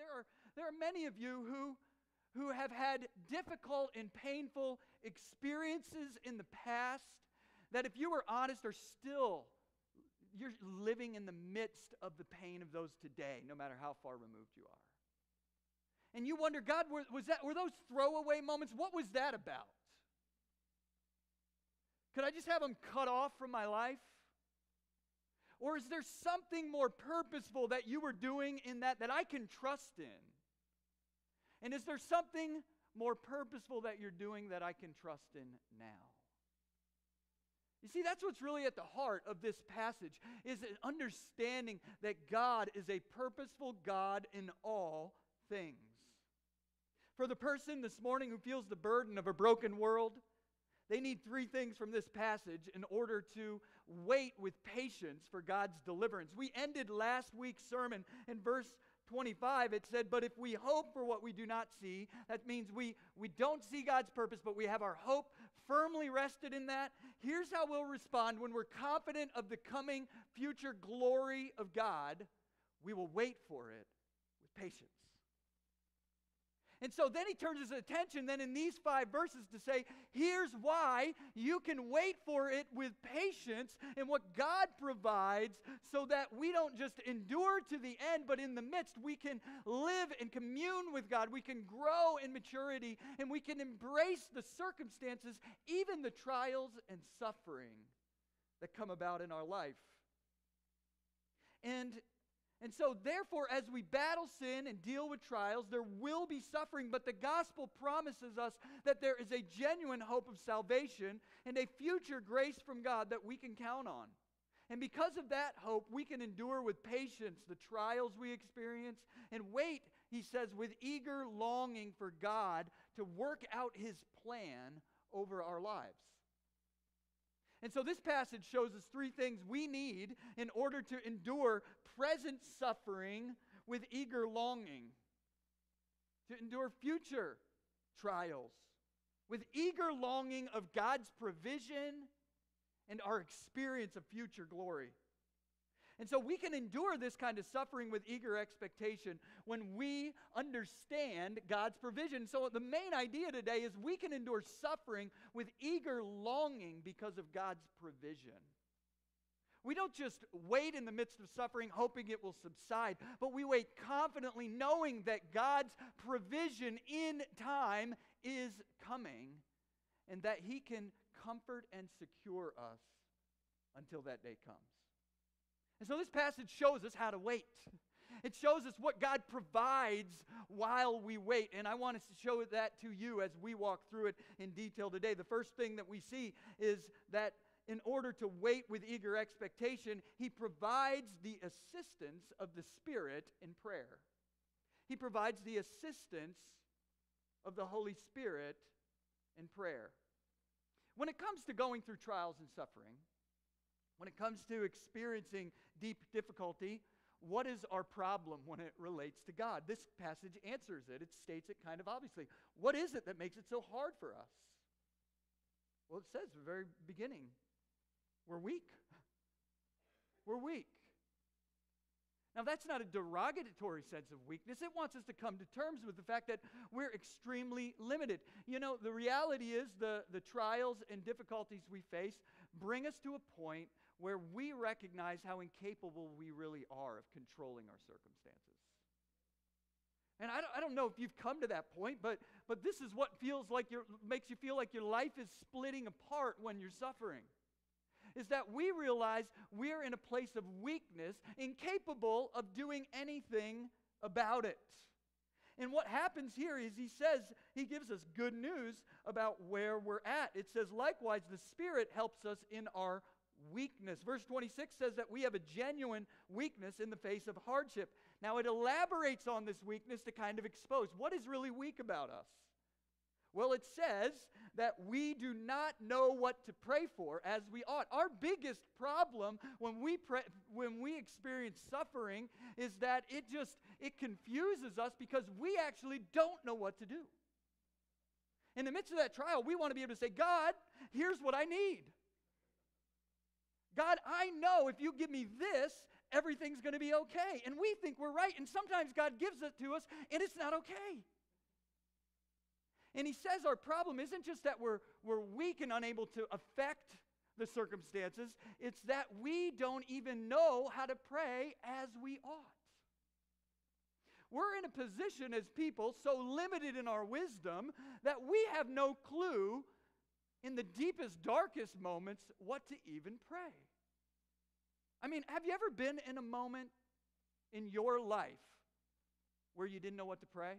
there are, there are many of you who, who have had difficult and painful experiences in the past that, if you were honest, are still you're living in the midst of the pain of those today, no matter how far removed you are. And you wonder, God, were, was that, were those throwaway moments? What was that about? Could I just have them cut off from my life? Or is there something more purposeful that you were doing in that that I can trust in? And is there something more purposeful that you're doing that I can trust in now? You see, that's what's really at the heart of this passage is an understanding that God is a purposeful God in all things. For the person this morning who feels the burden of a broken world, they need three things from this passage in order to wait with patience for God's deliverance. We ended last week's sermon in verse 25. It said, But if we hope for what we do not see, that means we, we don't see God's purpose, but we have our hope firmly rested in that. Here's how we'll respond when we're confident of the coming future glory of God we will wait for it with patience. And so then he turns his attention then in these five verses to say, here's why you can wait for it with patience and what God provides so that we don't just endure to the end, but in the midst we can live and commune with God. We can grow in maturity and we can embrace the circumstances, even the trials and suffering that come about in our life. And and so, therefore, as we battle sin and deal with trials, there will be suffering, but the gospel promises us that there is a genuine hope of salvation and a future grace from God that we can count on. And because of that hope, we can endure with patience the trials we experience and wait, he says, with eager longing for God to work out his plan over our lives. And so this passage shows us three things we need in order to endure present suffering with eager longing, to endure future trials with eager longing of God's provision and our experience of future glory. And so we can endure this kind of suffering with eager expectation when we understand God's provision. So the main idea today is we can endure suffering with eager longing because of God's provision. We don't just wait in the midst of suffering hoping it will subside, but we wait confidently knowing that God's provision in time is coming and that He can comfort and secure us until that day comes. And so this passage shows us how to wait. It shows us what God provides while we wait. And I want us to show that to you as we walk through it in detail today. The first thing that we see is that in order to wait with eager expectation, He provides the assistance of the Spirit in prayer. He provides the assistance of the Holy Spirit in prayer. When it comes to going through trials and suffering, when it comes to experiencing deep difficulty, what is our problem when it relates to God? This passage answers it. It states it kind of obviously. What is it that makes it so hard for us? Well, it says at the very beginning we're weak. We're weak. Now, that's not a derogatory sense of weakness. It wants us to come to terms with the fact that we're extremely limited. You know, the reality is the, the trials and difficulties we face bring us to a point where we recognize how incapable we really are of controlling our circumstances. And I don't, I don't know if you've come to that point, but, but this is what feels like your, makes you feel like your life is splitting apart when you're suffering is that we realize we're in a place of weakness, incapable of doing anything about it. And what happens here is he says, he gives us good news about where we're at. It says, likewise, the Spirit helps us in our weakness. Verse 26 says that we have a genuine weakness in the face of hardship. Now, it elaborates on this weakness to kind of expose what is really weak about us. Well, it says that we do not know what to pray for as we ought. Our biggest problem when we pray, when we experience suffering is that it just it confuses us because we actually don't know what to do. In the midst of that trial, we want to be able to say, "God, here's what I need." God, I know if you give me this, everything's going to be okay. And we think we're right. And sometimes God gives it to us and it's not okay. And he says our problem isn't just that we're, we're weak and unable to affect the circumstances, it's that we don't even know how to pray as we ought. We're in a position as people so limited in our wisdom that we have no clue in the deepest, darkest moments what to even pray. I mean, have you ever been in a moment in your life where you didn't know what to pray?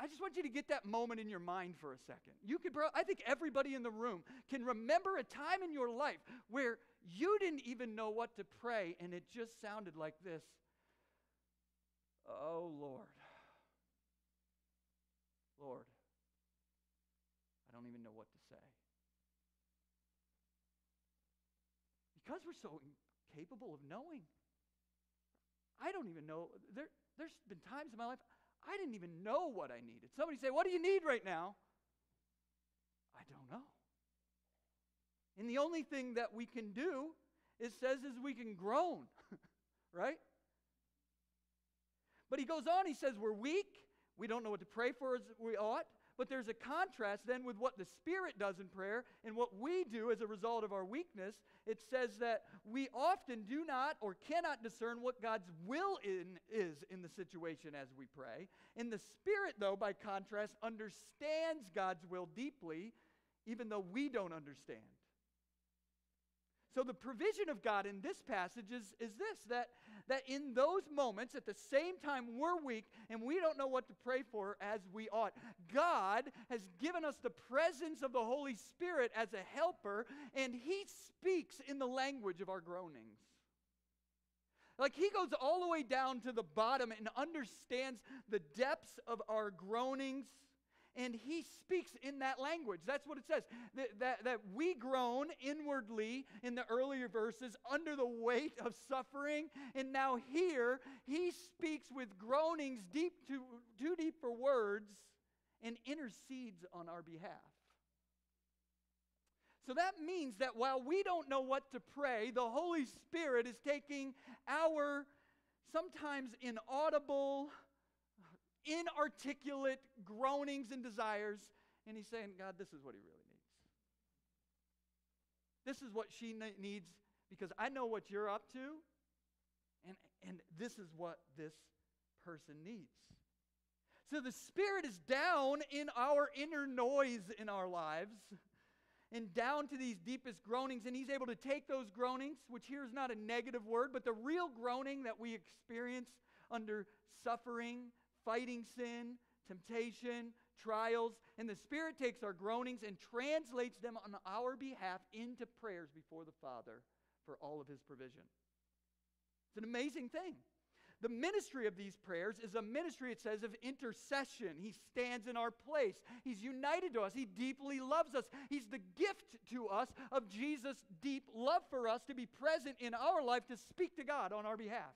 I, just want you to get that moment in your mind for a second. You could, I think everybody in the room can remember a time in your life where you didn't even know what to pray and it just sounded like this Oh, Lord. Lord, don't even know what to say. Because we're so incapable of knowing. I don't even know. There, there's been times in my life I didn't even know what I needed. Somebody say, What do you need right now? I don't know. And the only thing that we can do, it says, is we can groan, right? But he goes on, he says, We're weak. We don't know what to pray for as we ought. But there's a contrast then with what the Spirit does in prayer and what we do as a result of our weakness. It says that we often do not or cannot discern what God's will in, is in the situation as we pray. And the Spirit, though, by contrast, understands God's will deeply, even though we don't understand. So the provision of God in this passage is, is this that, that in those moments, at the same time we're weak and we don't know what to pray for as we ought, God has given us the presence of the Holy Spirit as a helper, and He speaks in the language of our groanings. Like he goes all the way down to the bottom and understands the depths of our groanings and he speaks in that language. That's what it says. That, that, that we groan inwardly in the earlier verses under the weight of suffering. And now here, he speaks with groanings deep to, too deep for words and intercedes on our behalf. So that means that while we don't know what to pray, the Holy Spirit is taking our sometimes inaudible, inarticulate groanings and desires, and he's saying, God, this is what he really needs. This is what she needs because I know what you're up to, and, and this is what this person needs. So the Spirit is down in our inner noise in our lives and down to these deepest groanings, and He's able to take those groanings, which here is not a negative word, but the real groaning that we experience under suffering, fighting sin, temptation, trials, and the Spirit takes our groanings and translates them on our behalf into prayers before the Father for all of His provision. It's an amazing thing. The ministry of these prayers is a ministry, it says, of intercession. He stands in our place. He's united to us. He deeply loves us. He's the gift to us of Jesus' deep love for us to be present in our life to speak to God on our behalf.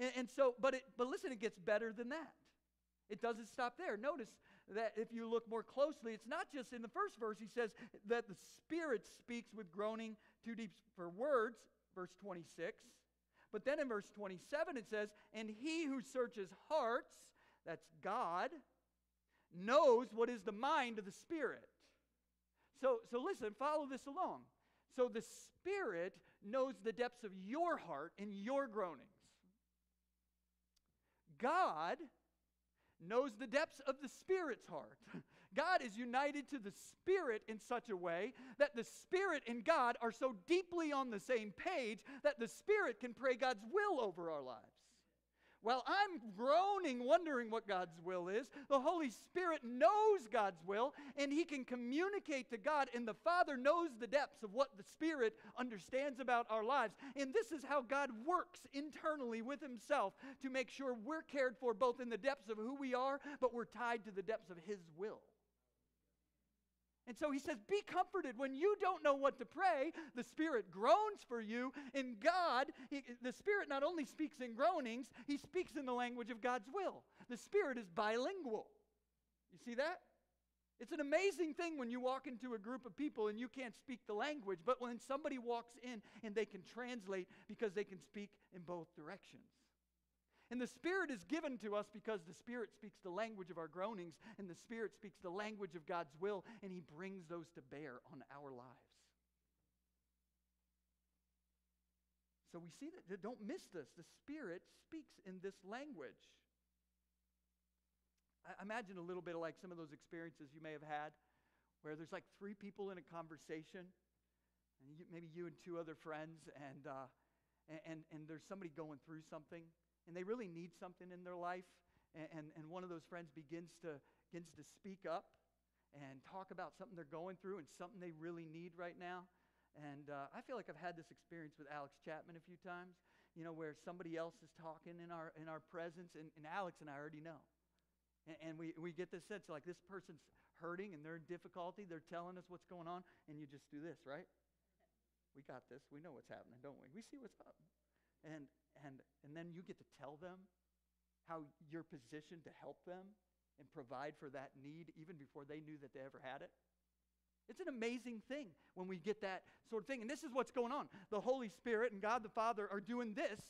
And, and so, but, it, but listen, it gets better than that. It doesn't stop there. Notice that if you look more closely, it's not just in the first verse, he says that the Spirit speaks with groaning too deep for words, verse 26. But then in verse 27, it says, And he who searches hearts, that's God, knows what is the mind of the Spirit. So, so listen, follow this along. So the Spirit knows the depths of your heart and your groanings. God knows the depths of the Spirit's heart. God is united to the Spirit in such a way that the Spirit and God are so deeply on the same page that the Spirit can pray God's will over our lives. While I'm groaning, wondering what God's will is, the Holy Spirit knows God's will and He can communicate to God, and the Father knows the depths of what the Spirit understands about our lives. And this is how God works internally with Himself to make sure we're cared for both in the depths of who we are, but we're tied to the depths of His will. And so he says, Be comforted. When you don't know what to pray, the Spirit groans for you. And God, he, the Spirit not only speaks in groanings, he speaks in the language of God's will. The Spirit is bilingual. You see that? It's an amazing thing when you walk into a group of people and you can't speak the language, but when somebody walks in and they can translate because they can speak in both directions. And the Spirit is given to us because the Spirit speaks the language of our groanings, and the Spirit speaks the language of God's will, and He brings those to bear on our lives. So we see that, don't miss this. The Spirit speaks in this language. I imagine a little bit like some of those experiences you may have had where there's like three people in a conversation, and you, maybe you and two other friends, and, uh, and, and there's somebody going through something, and they really need something in their life, and, and, and one of those friends begins to, begins to speak up and talk about something they're going through and something they really need right now. And uh, I feel like I've had this experience with Alex Chapman a few times, you know, where somebody else is talking in our, in our presence, and, and Alex and I already know. And, and we, we get this sense like this person's hurting and they're in difficulty, they're telling us what's going on, and you just do this, right? We got this. We know what's happening, don't we? We see what's up. And, and, and then you get to tell them how you're positioned to help them and provide for that need even before they knew that they ever had it. It's an amazing thing when we get that sort of thing. And this is what's going on. The Holy Spirit and God the Father are doing this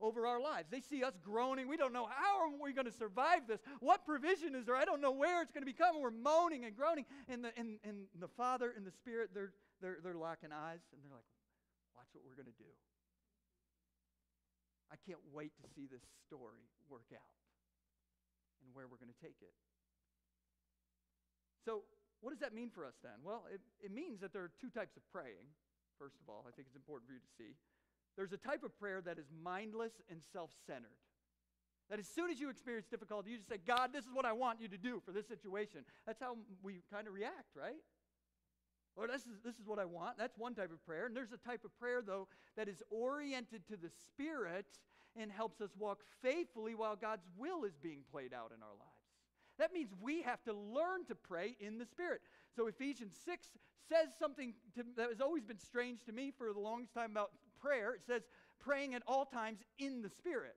over our lives. They see us groaning. We don't know how are we going to survive this. What provision is there? I don't know where it's going to be coming. We're moaning and groaning. And the, and, and the Father and the Spirit, they're, they're, they're locking eyes and they're like, watch what we're going to do. I can't wait to see this story work out and where we're going to take it. So, what does that mean for us then? Well, it, it means that there are two types of praying. First of all, I think it's important for you to see. There's a type of prayer that is mindless and self centered. That as soon as you experience difficulty, you just say, God, this is what I want you to do for this situation. That's how we kind of react, right? Lord, this is, this is what I want. That's one type of prayer. And there's a type of prayer, though, that is oriented to the Spirit and helps us walk faithfully while God's will is being played out in our lives. That means we have to learn to pray in the Spirit. So Ephesians 6 says something to, that has always been strange to me for the longest time about prayer. It says praying at all times in the Spirit.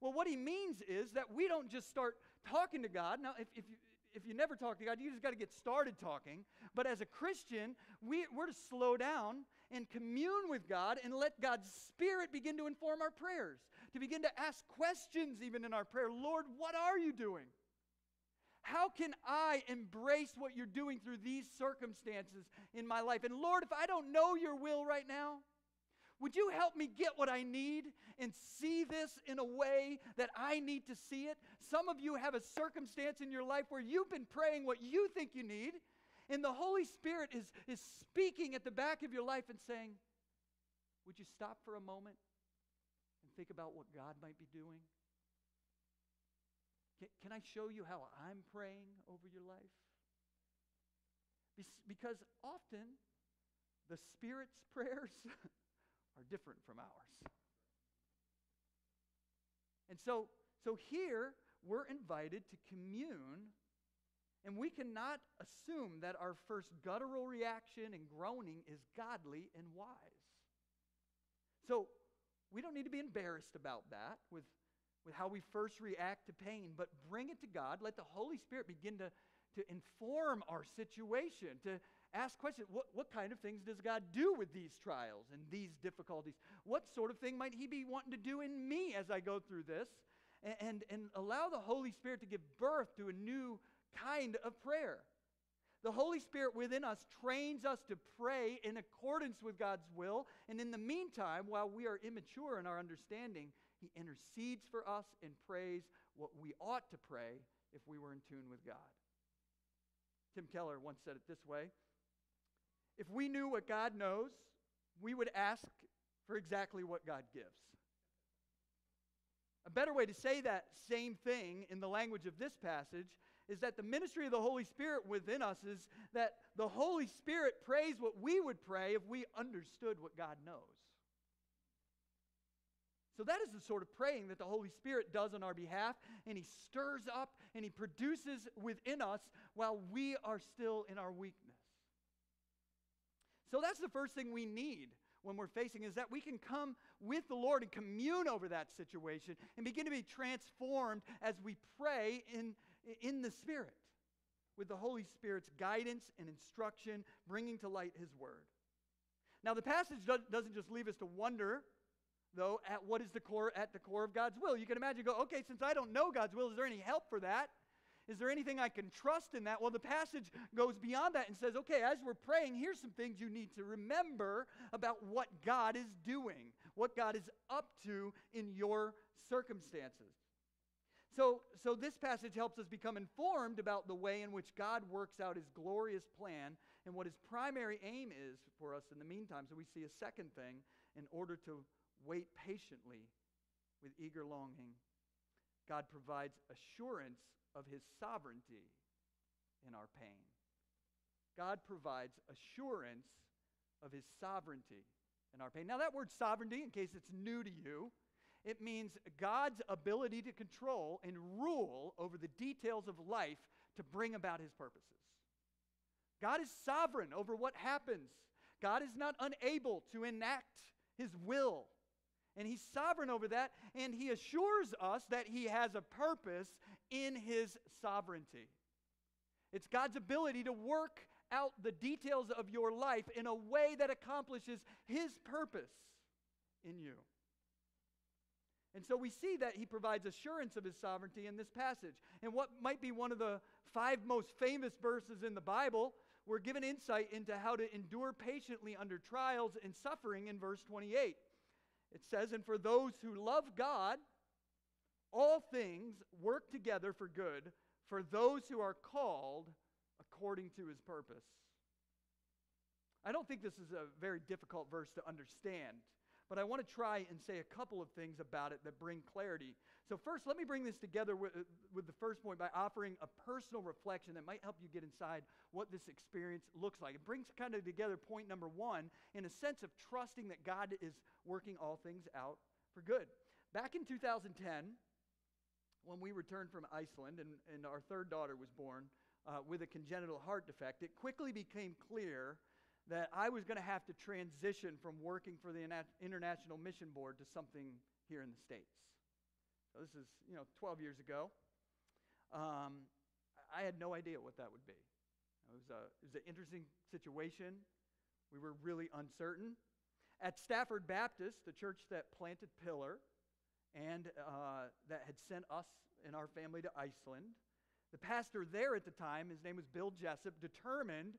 Well, what he means is that we don't just start talking to God. Now, if, if, you, if you never talk to God, you just got to get started talking. But as a Christian, we, we're to slow down and commune with God and let God's Spirit begin to inform our prayers, to begin to ask questions even in our prayer. Lord, what are you doing? How can I embrace what you're doing through these circumstances in my life? And Lord, if I don't know your will right now, would you help me get what I need and see this in a way that I need to see it? Some of you have a circumstance in your life where you've been praying what you think you need, and the Holy Spirit is, is speaking at the back of your life and saying, Would you stop for a moment and think about what God might be doing? Can, can I show you how I'm praying over your life? Because often the Spirit's prayers are different from ours. And so, so here we're invited to commune, and we cannot assume that our first guttural reaction and groaning is godly and wise. So we don't need to be embarrassed about that with with how we first react to pain, but bring it to God. Let the Holy Spirit begin to, to inform our situation, to ask questions. What, what kind of things does God do with these trials and these difficulties? What sort of thing might He be wanting to do in me as I go through this? And, and, and allow the Holy Spirit to give birth to a new kind of prayer. The Holy Spirit within us trains us to pray in accordance with God's will. And in the meantime, while we are immature in our understanding, he intercedes for us and prays what we ought to pray if we were in tune with God. Tim Keller once said it this way If we knew what God knows, we would ask for exactly what God gives. A better way to say that same thing in the language of this passage is that the ministry of the Holy Spirit within us is that the Holy Spirit prays what we would pray if we understood what God knows. So, that is the sort of praying that the Holy Spirit does on our behalf, and He stirs up and He produces within us while we are still in our weakness. So, that's the first thing we need when we're facing is that we can come with the Lord and commune over that situation and begin to be transformed as we pray in, in the Spirit. with the Holy Spirit's guidance and instruction, bringing to light His Word. Now, the passage doesn't just leave us to wonder, though, at what is the core at the core of God's will. You can imagine, go, okay, since I don't know God's will, is there any help for that? Is there anything I can trust in that? Well, the passage goes beyond that and says, okay, as we're praying, here's some things you need to remember about what God is doing, what God is up to in your circumstances. So, so this passage helps us become informed about the way in which God works out his glorious plan and what his primary aim is for us in the meantime. So we see a second thing in order to wait patiently with eager longing. God provides assurance of his sovereignty in our pain. God provides assurance of his sovereignty in our pain. Now, that word sovereignty, in case it's new to you, it means God's ability to control and rule over the details of life to bring about his purposes. God is sovereign over what happens. God is not unable to enact his will. And he's sovereign over that, and he assures us that he has a purpose in his sovereignty. It's God's ability to work out the details of your life in a way that accomplishes his purpose in you. And so we see that he provides assurance of his sovereignty in this passage. And what might be one of the five most famous verses in the Bible, we're given insight into how to endure patiently under trials and suffering in verse 28. It says, And for those who love God, all things work together for good for those who are called according to his purpose. I don't think this is a very difficult verse to understand, but I want to try and say a couple of things about it that bring clarity. So, first, let me bring this together with, with the first point by offering a personal reflection that might help you get inside what this experience looks like. It brings kind of together point number one in a sense of trusting that God is working all things out for good. Back in 2010, when we returned from Iceland and, and our third daughter was born uh, with a congenital heart defect, it quickly became clear that I was going to have to transition from working for the International Mission Board to something here in the States. So this is, you know, 12 years ago. Um, I had no idea what that would be. It was, a, it was an interesting situation. We were really uncertain. At Stafford Baptist, the church that planted Pillar and uh, that had sent us and our family to Iceland, the pastor there at the time, his name was Bill Jessup, determined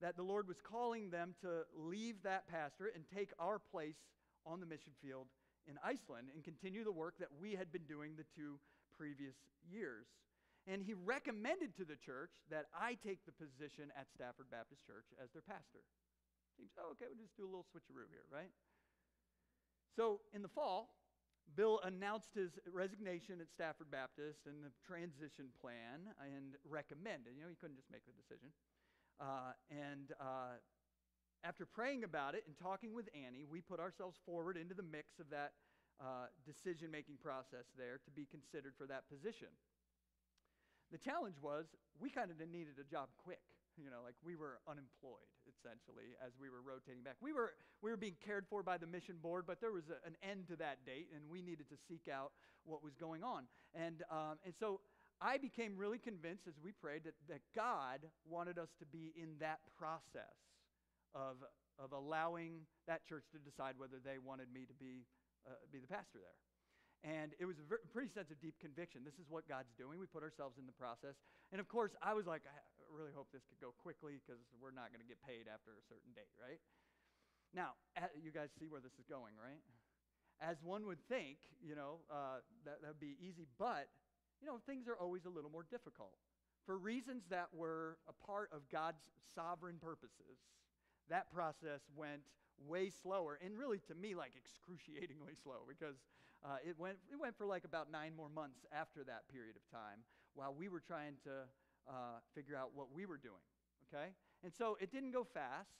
that the Lord was calling them to leave that pastorate and take our place on the mission field in Iceland and continue the work that we had been doing the two previous years. And he recommended to the church that I take the position at Stafford Baptist Church as their pastor. Seems, oh, okay, we'll just do a little switcheroo here, right? So in the fall, Bill announced his resignation at Stafford Baptist and the transition plan and recommended. You know, he couldn't just make the decision. Uh, and uh, after praying about it and talking with Annie, we put ourselves forward into the mix of that uh, decision making process there to be considered for that position. The challenge was we kind of needed a job quick. You know, like we were unemployed essentially as we were rotating back. We were we were being cared for by the mission board, but there was a, an end to that date, and we needed to seek out what was going on. And um, and so I became really convinced as we prayed that, that God wanted us to be in that process of, of allowing that church to decide whether they wanted me to be, uh, be the pastor there. And it was a very, pretty sense of deep conviction. This is what God's doing. We put ourselves in the process. And of course, I was like, I really hope this could go quickly because we're not going to get paid after a certain date, right? Now, you guys see where this is going, right? As one would think, you know, uh, that would be easy, but you know, things are always a little more difficult. For reasons that were a part of God's sovereign purposes, that process went way slower, and really to me, like excruciatingly slow, because uh, it, went, it went for like about nine more months after that period of time while we were trying to uh, figure out what we were doing. Okay? And so it didn't go fast.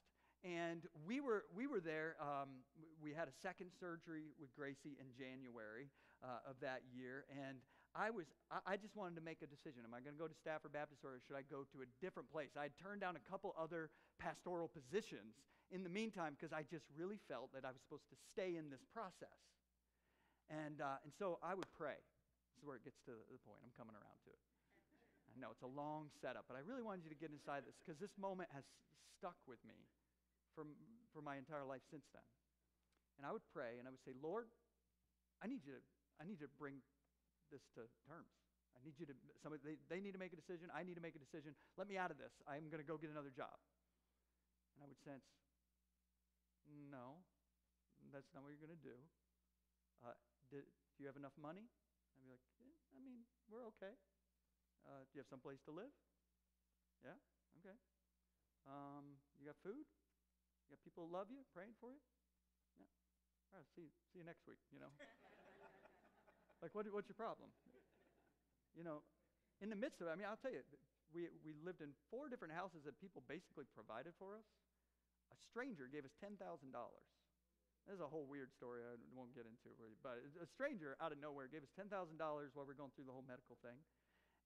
And we were, we were there. Um, we had a second surgery with Gracie in January uh, of that year. And I was I, just wanted to make a decision. Am I going to go to Stafford Baptist or should I go to a different place? I had turned down a couple other pastoral positions in the meantime because I just really felt that I was supposed to stay in this process. And, uh, and so I would pray. This is where it gets to the point. I'm coming around to it. I know it's a long setup, but I really wanted you to get inside this because this moment has stuck with me for, for my entire life since then. And I would pray and I would say, Lord, I need you to, I need to bring this to terms. I need you to, somebody, they, they need to make a decision. I need to make a decision. Let me out of this. I'm going to go get another job. And I would sense, no, that's not what you're going to do. Uh, do, do you have enough money? I'd be like, eh, I mean, we're okay. Uh, do you have some place to live? Yeah, okay. Um, you got food? You got people who love you, praying for you? Yeah. All right, see, see you next week, you know. like, what, what's your problem? You know, in the midst of it, I mean, I'll tell you, we, we lived in four different houses that people basically provided for us. A stranger gave us $10,000. This is a whole weird story I won't get into, but a stranger out of nowhere gave us $10,000 while we are going through the whole medical thing.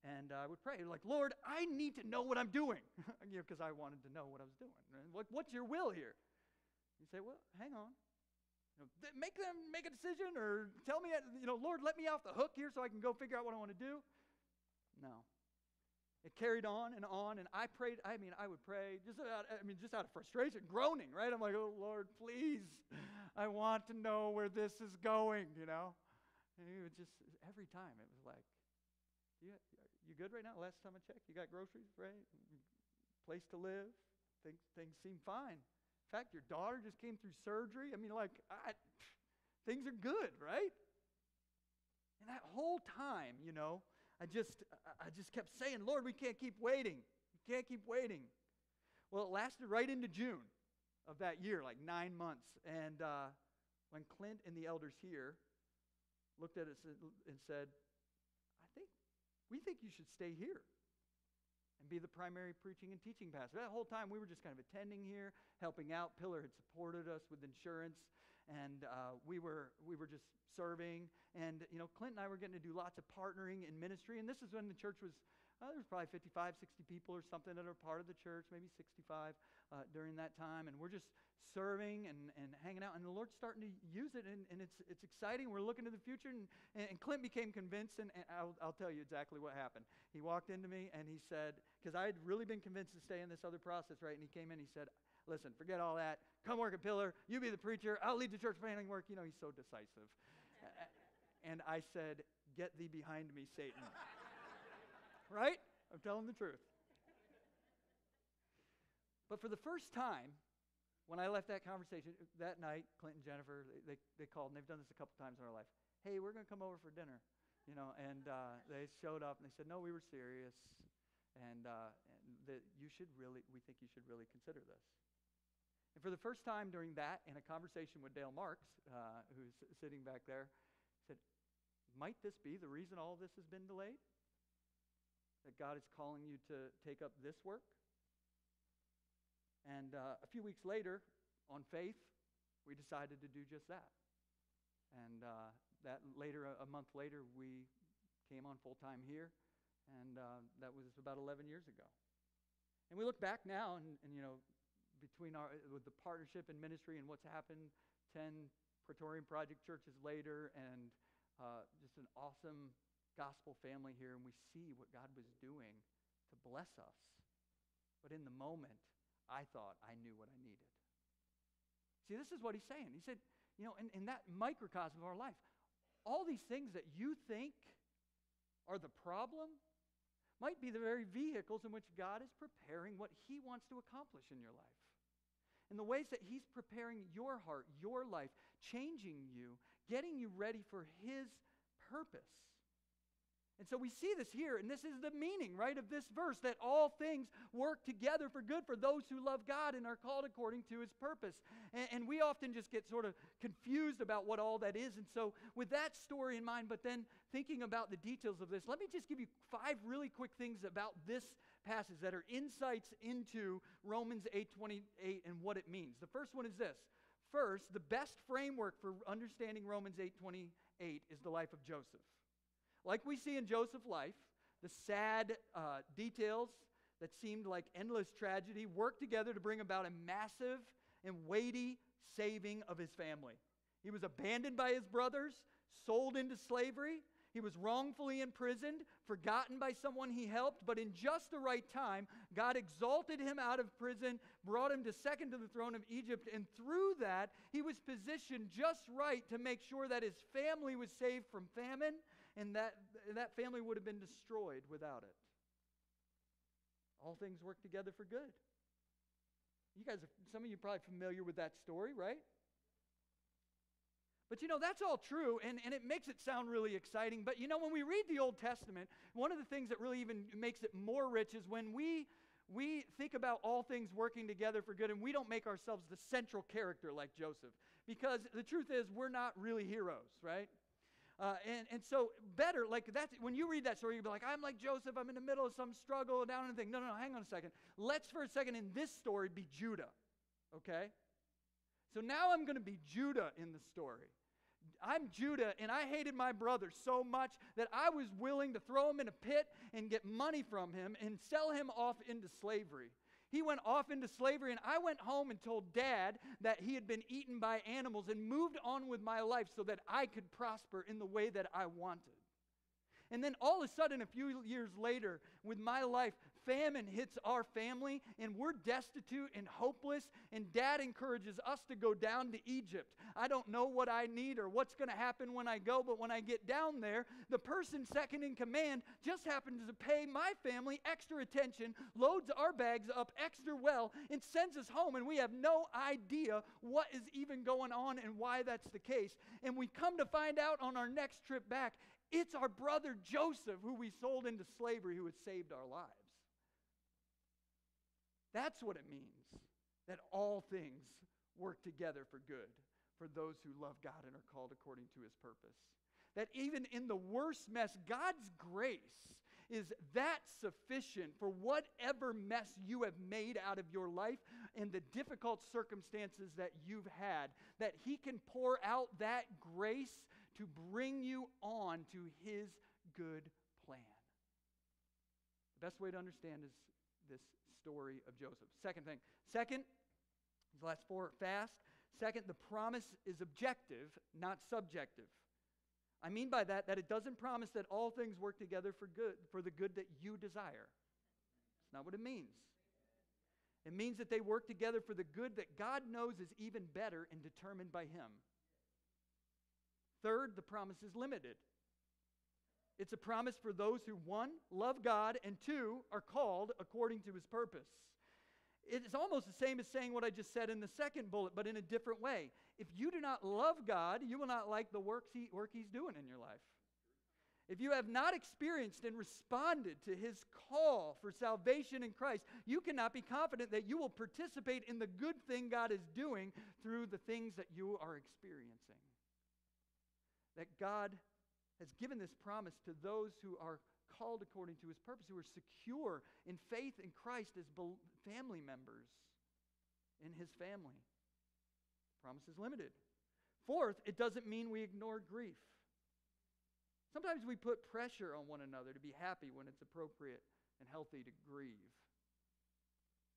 And uh, I would pray, like, Lord, I need to know what I'm doing, you know, because I wanted to know what I was doing. What, what's your will here? You say, well, hang on. Know, make them make a decision or tell me, you know, Lord, let me off the hook here so I can go figure out what I want to do. No. It carried on and on, and I prayed. I mean, I would pray just out, I mean, just out of frustration, groaning, right? I'm like, oh, Lord, please, I want to know where this is going, you know? And it would just, every time, it was like, you, you good right now? Last time I checked, you got groceries, right? Place to live. Things, things seem fine. Fact, your daughter just came through surgery. I mean, like, I, things are good, right? And that whole time, you know, I just, I just kept saying, Lord, we can't keep waiting. We can't keep waiting. Well, it lasted right into June of that year, like nine months. And uh, when Clint and the elders here looked at us and said, I think, we think you should stay here and be the primary preaching and teaching pastor. That whole time we were just kind of attending here, helping out. Pillar had supported us with insurance, and uh, we were we were just serving. And you know, Clint and I were getting to do lots of partnering in ministry. And this is when the church was uh, there was probably 55, 60 people or something that are part of the church, maybe 65 uh, during that time. And we're just serving and, and hanging out. And the Lord's starting to use it, and, and it's, it's exciting. We're looking to the future. And, and Clint became convinced, and, and I'll, I'll tell you exactly what happened. He walked into me and he said, because I had really been convinced to stay in this other process, right? And he came in, he said, Listen, forget all that. Come work at Pillar. You be the preacher. I'll lead the church planning work. You know, he's so decisive. and I said, Get thee behind me, Satan. right? I'm telling the truth. But for the first time, when I left that conversation that night, Clinton, Jennifer, they, they called, and they've done this a couple times in our life. Hey, we're going to come over for dinner, you know. And uh, they showed up and they said, no, we were serious, and, uh, and that you should really, we think you should really consider this. And for the first time during that, in a conversation with Dale Marks, uh, who's sitting back there, said, might this be the reason all this has been delayed? that God is calling you to take up this work. And uh, a few weeks later, on faith, we decided to do just that. And uh, that later, a month later, we came on full time here, and uh, that was about 11 years ago. And we look back now, and, and you know, between our with the partnership and ministry and what's happened, 10 Praetorian Project churches later, and uh, just an awesome gospel family here and we see what God was doing to bless us. But in the moment, I thought I knew what I needed. See, this is what he's saying. He said, you know, in, in that microcosm of our life, all these things that you think are the problem might be the very vehicles in which God is preparing what he wants to accomplish in your life. And the ways that he's preparing your heart, your life, changing you, getting you ready for his purpose. And so we see this here, and this is the meaning, right, of this verse that all things work together for good for those who love God and are called according to his purpose. And, and, we often just get sort of confused about what all that is. And so, with that story in mind, but then thinking about the details of this, let me just give you five really quick things about this passage that are insights into Romans 8:28 and what it means. The first one is this. First, the best framework for understanding Romans 8:28 is the life of Joseph. Like we see in Joseph's life, the sad uh, details that seemed like endless tragedy worked together to bring about a massive and weighty saving of his family. He was abandoned by his brothers, sold into slavery, He was wrongfully imprisoned, forgotten by someone he helped, but in just the right time, God exalted him out of prison, brought him to second to the throne of Egypt, and through that, he was positioned just right to make sure that his family was saved from famine and that that family would have been destroyed without it. All things work together for good. You guys, are, some of you are probably familiar with that story, right? But you know, that's all true, and, and it makes it sound really exciting. But you know, when we read the Old Testament, one of the things that really even makes it more rich is when we, we think about all things working together for good, and we don't make ourselves the central character like Joseph. Because the truth is, we're not really heroes, right? Uh, and, and so better, like that's when you read that story, you'll be like, I'm like Joseph, I'm in the middle of some struggle, down and thing. No, no, no, hang on a second. Let's for a second in this story be Judah. Okay? So now I'm going to be Judah in the story. I'm Judah, and I hated my brother so much that I was willing to throw him in a pit and get money from him and sell him off into slavery. He went off into slavery, and I went home and told dad that he had been eaten by animals and moved on with my life so that I could prosper in the way that I wanted. And then all of a sudden, a few years later, with my life, famine hits our family and we're destitute and hopeless. And dad encourages us to go down to Egypt. I don't know what I need or what's going to happen when I go, but when I get down there, the person second in command just happens to pay my family extra attention, loads our bags up extra well, and sends us home. And we have no idea what is even going on and why that's the case. And we come to find out on our next trip back, it's our brother Joseph who we sold into slavery who had saved our lives. That's what it means that all things work together for good for those who love God and are called according to his purpose. That even in the worst mess, God's grace is that sufficient for whatever mess you have made out of your life and the difficult circumstances that you've had, that He can pour out that grace to bring you on to His good plan. The best way to understand is this story of Joseph. Second thing. Second, the last four fast. Second, the promise is objective, not subjective. I mean by that that it doesn't promise that all things work together for good for the good that you desire. It's not what it means. It means that they work together for the good that God knows is even better and determined by him. Third, the promise is limited. It's a promise for those who, one, love God, and two, are called according to his purpose. It's almost the same as saying what I just said in the second bullet, but in a different way. If you do not love God, you will not like the works he, work he's doing in your life. If you have not experienced and responded to his call for salvation in Christ, you cannot be confident that you will participate in the good thing God is doing through the things that you are experiencing. That God has given this promise to those who are called according to his purpose, who are secure in faith in Christ as family members in his family. The promise is limited. Fourth, it doesn't mean we ignore grief. Sometimes we put pressure on one another to be happy when it's appropriate and healthy to grieve.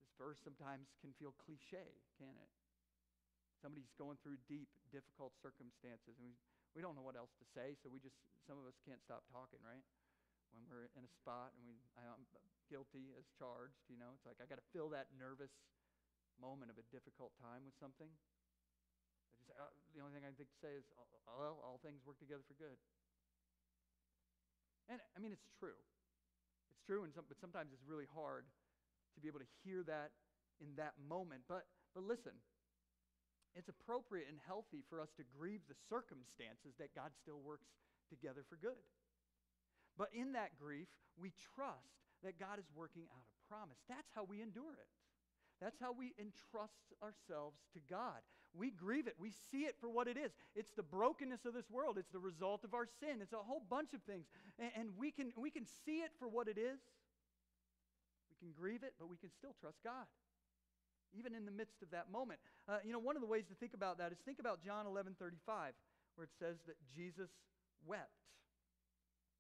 This verse sometimes can feel cliche, can it? Somebody's going through deep, difficult circumstances, and we, we don't know what else to say, so we just, some of us can't stop talking, right? When we're in a spot and we, I'm guilty as charged, you know, it's like I got to fill that nervous moment of a difficult time with something. I just, uh, the only thing I think to say is, well, all things work together for good. And I mean, it's true. It's true, and some, but sometimes it's really hard to be able to hear that in that moment. But, but listen, it's appropriate and healthy for us to grieve the circumstances that God still works together for good. But in that grief, we trust that God is working out a promise. That's how we endure it. That's how we entrust ourselves to God. We grieve it. We see it for what it is. It's the brokenness of this world. It's the result of our sin. It's a whole bunch of things. And, we, can, we can see it for what it is. We can grieve it, but we can still trust God, even in the midst of that moment. Uh, you know, one of the ways to think about that is think about John 11 35, where it says that Jesus wept.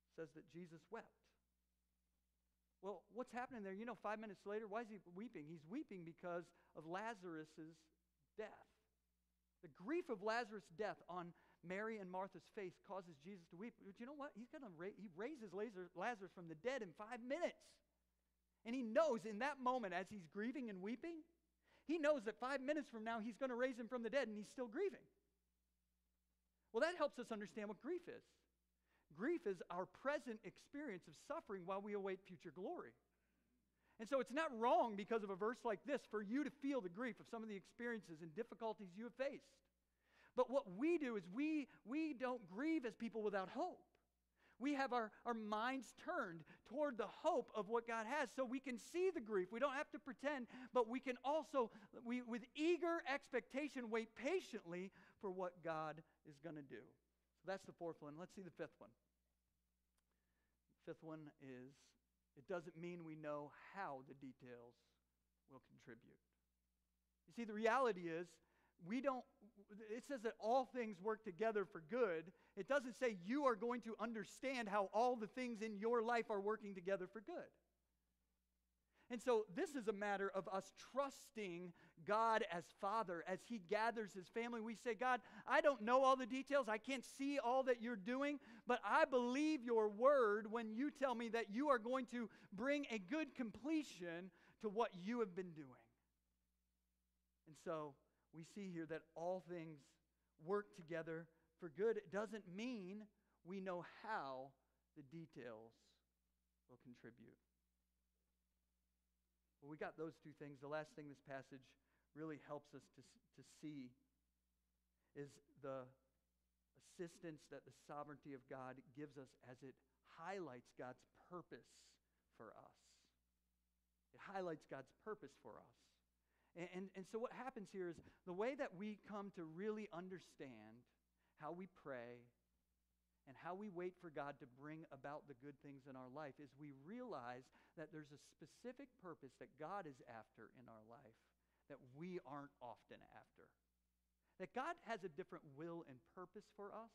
It says that Jesus wept. Well, what's happening there? You know, five minutes later, why is he weeping? He's weeping because of Lazarus' death. The grief of Lazarus' death on Mary and Martha's face causes Jesus to weep. But you know what? He's to ra- he raises Lazarus from the dead in five minutes. And he knows in that moment, as he's grieving and weeping, he knows that five minutes from now he's going to raise him from the dead and he's still grieving. Well, that helps us understand what grief is. Grief is our present experience of suffering while we await future glory. And so it's not wrong because of a verse like this for you to feel the grief of some of the experiences and difficulties you have faced. But what we do is we, we don't grieve as people without hope. We have our, our minds turned toward the hope of what God has so we can see the grief. We don't have to pretend, but we can also, we, with eager expectation, wait patiently for what God is going to do. So that's the fourth one. Let's see the fifth one. Fifth one is it doesn't mean we know how the details will contribute. You see, the reality is we don't, it says that all things work together for good. It doesn't say you are going to understand how all the things in your life are working together for good. And so, this is a matter of us trusting God as Father as He gathers His family. We say, God, I don't know all the details. I can't see all that you're doing, but I believe your word when you tell me that you are going to bring a good completion to what you have been doing. And so, we see here that all things work together for good. It doesn't mean we know how the details will contribute. Well, we got those two things. The last thing this passage really helps us to, to see is the assistance that the sovereignty of God gives us as it highlights God's purpose for us. It highlights God's purpose for us. And, and, and, so, what happens here is the way that we come to really understand how we pray and how we wait for God to bring about the good things in our life is we realize that there's a specific purpose that God is after in our life that we aren't often after. That God has a different will and purpose for us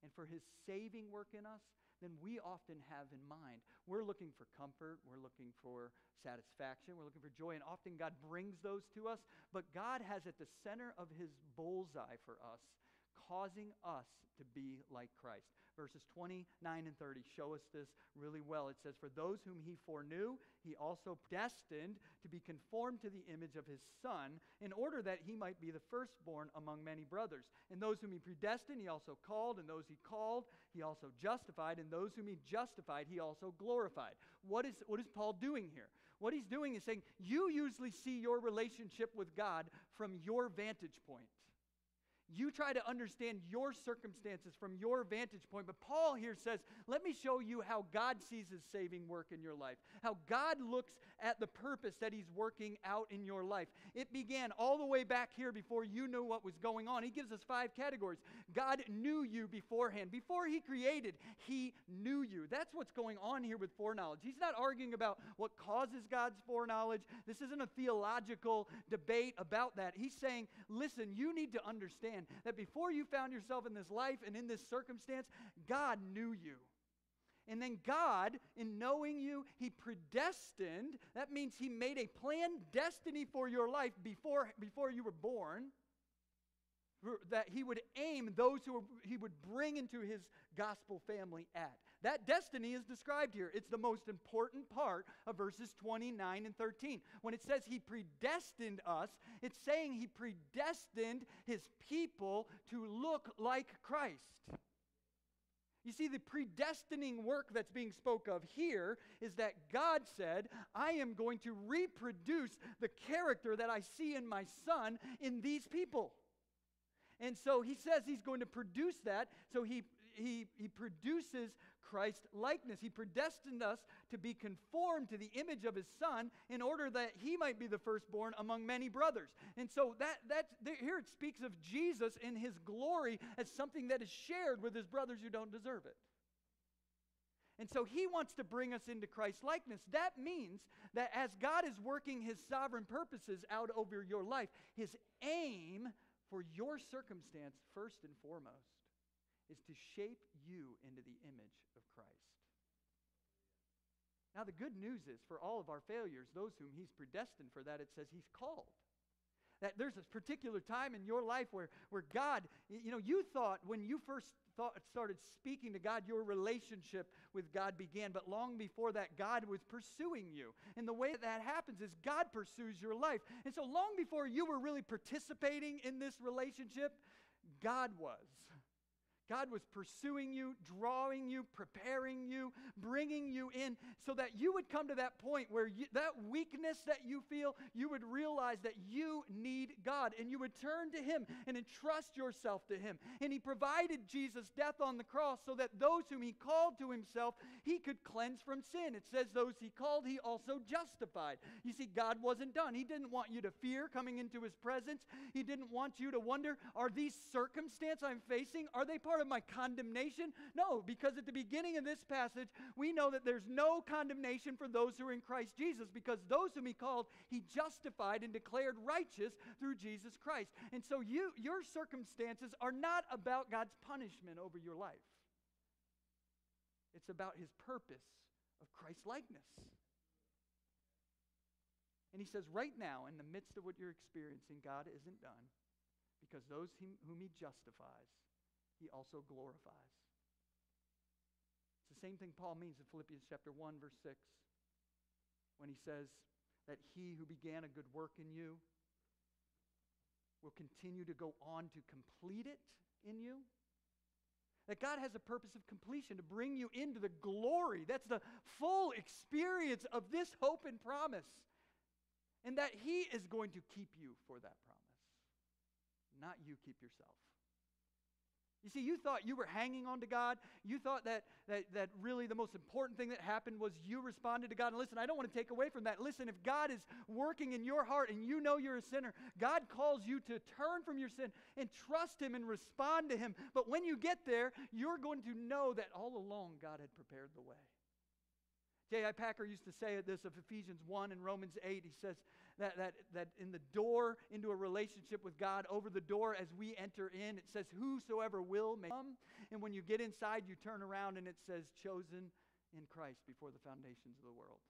and for his saving work in us than we often have in mind. We're looking for comfort, we're looking for satisfaction, we're looking for joy, and often God brings those to us. But God has at the center of his bullseye for us, causing us to be like Christ. Verses 29 and 30 show us this really well. It says, For those whom he foreknew, he also destined to be conformed to the image of his Son, in order that he might be the firstborn among many brothers. And those whom he predestined, he also called, and those he called, he also justified, and those whom he justified, he also glorified. What is, what is Paul doing here? What he's doing is saying, You usually see your relationship with God from your vantage point. You try to understand your circumstances from your vantage point. But Paul here says, let me show you how God sees his saving work in your life, how God looks at the purpose that he's working out in your life. It began all the way back here before you knew what was going on. He gives us five categories. God knew you beforehand. Before he created, he knew you. That's what's going on here with foreknowledge. He's not arguing about what causes God's foreknowledge. This isn't a theological debate about that. He's saying, listen, you need to understand understand that before you found yourself in this life and in this circumstance, God knew you. And then God, in knowing you, He predestined. That means He made a planned destiny for your life before, before you were born that he would aim those who he would bring into his gospel family at. That destiny is described here. It's the most important part of verses 29 and 13. When it says he predestined us, it's saying he predestined his people to look like Christ. You see, the predestining work that's being spoke of here is that God said, I am going to reproduce the character that I see in my son in these people. And so he says he's going to produce that. So he, he, he produces Christ likeness. He predestined us to be conformed to the image of his son in order that he might be the firstborn among many brothers. And so that, that here it speaks of Jesus in his glory as something that is shared with his brothers who don't deserve it. And so he wants to bring us into Christ likeness. That means that as God is working his sovereign purposes out over your life, his aim for your circumstance, first and foremost, is to shape you into the image of Christ. Now, the good news is for all of our failures, those whom He's predestined for that, it says He's called. that there's a particular time in your life where, where God, you know, you thought when you first thought, started speaking to God, your relationship with God began. But long before that, God was pursuing you. And the way that happens is God pursues your life. And so long before you were really participating in this relationship, God was. God was pursuing you, drawing you, preparing you, bringing you in so that you would come to that point where you, that weakness that you feel, you would realize that you need God and you would turn to Him and entrust yourself to Him. And He provided Jesus' death on the cross so that those whom He called to Himself, He could cleanse from sin. It says, Those He called, He also justified. You see, God wasn't done. He didn't want you to fear coming into His presence, He didn't want you to wonder, Are these circumstances I'm facing, are they part of my condemnation? No, because at the beginning of this passage, we know that there's no condemnation for those who are in Christ Jesus, because those whom he called, he justified and declared righteous through Jesus Christ. And so you, your circumstances are not about God's punishment over your life. It's about his purpose of Christ likeness. And he says, right now, in the midst of what you're experiencing, God isn't done because those whom he justifies, he also glorifies. It's the same thing Paul means in Philippians chapter 1 verse 6 when he says that he who began a good work in you will continue to go on to complete it in you. That God has a purpose of completion to bring you into the glory. That's the full experience of this hope and promise. And that He is going to keep you for that promise, not you keep yourself. You see, you thought you were hanging on to God. You thought that, that, that really the most important thing that happened was you responded to God. And listen, I don't want to take away from that. Listen, if God is working in your heart and you know you're a sinner, God calls you to turn from your sin and trust Him and respond to Him. But when you get there, you're going to know that all along God had prepared the way. J.I. Packer used to say this of Ephesians 1 and Romans 8. He says that, that, that in the door into a relationship with God, over the door as we enter in, it says, Whosoever will may come. And when you get inside, you turn around and it says, Chosen in Christ before the foundations of the world.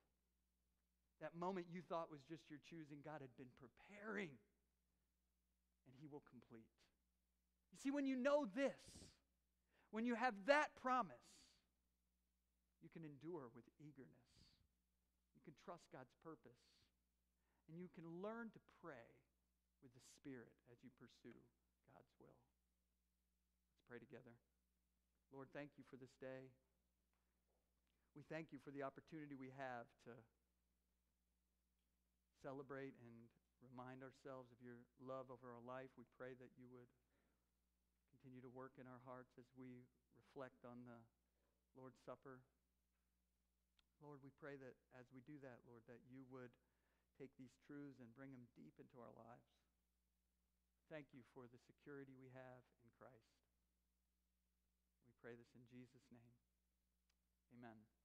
That moment you thought was just your choosing, God had been preparing, and He will complete. You see, when you know this, when you have that promise, you can endure with eagerness. You can trust God's purpose. And you can learn to pray with the Spirit as you pursue God's will. Let's pray together. Lord, thank you for this day. We thank you for the opportunity we have to celebrate and remind ourselves of your love over our life. We pray that you would continue to work in our hearts as we reflect on the Lord's Supper. Lord, we pray that as we do that, Lord, that you would take these truths and bring them deep into our lives. Thank you for the security we have in Christ. We pray this in Jesus' name. Amen.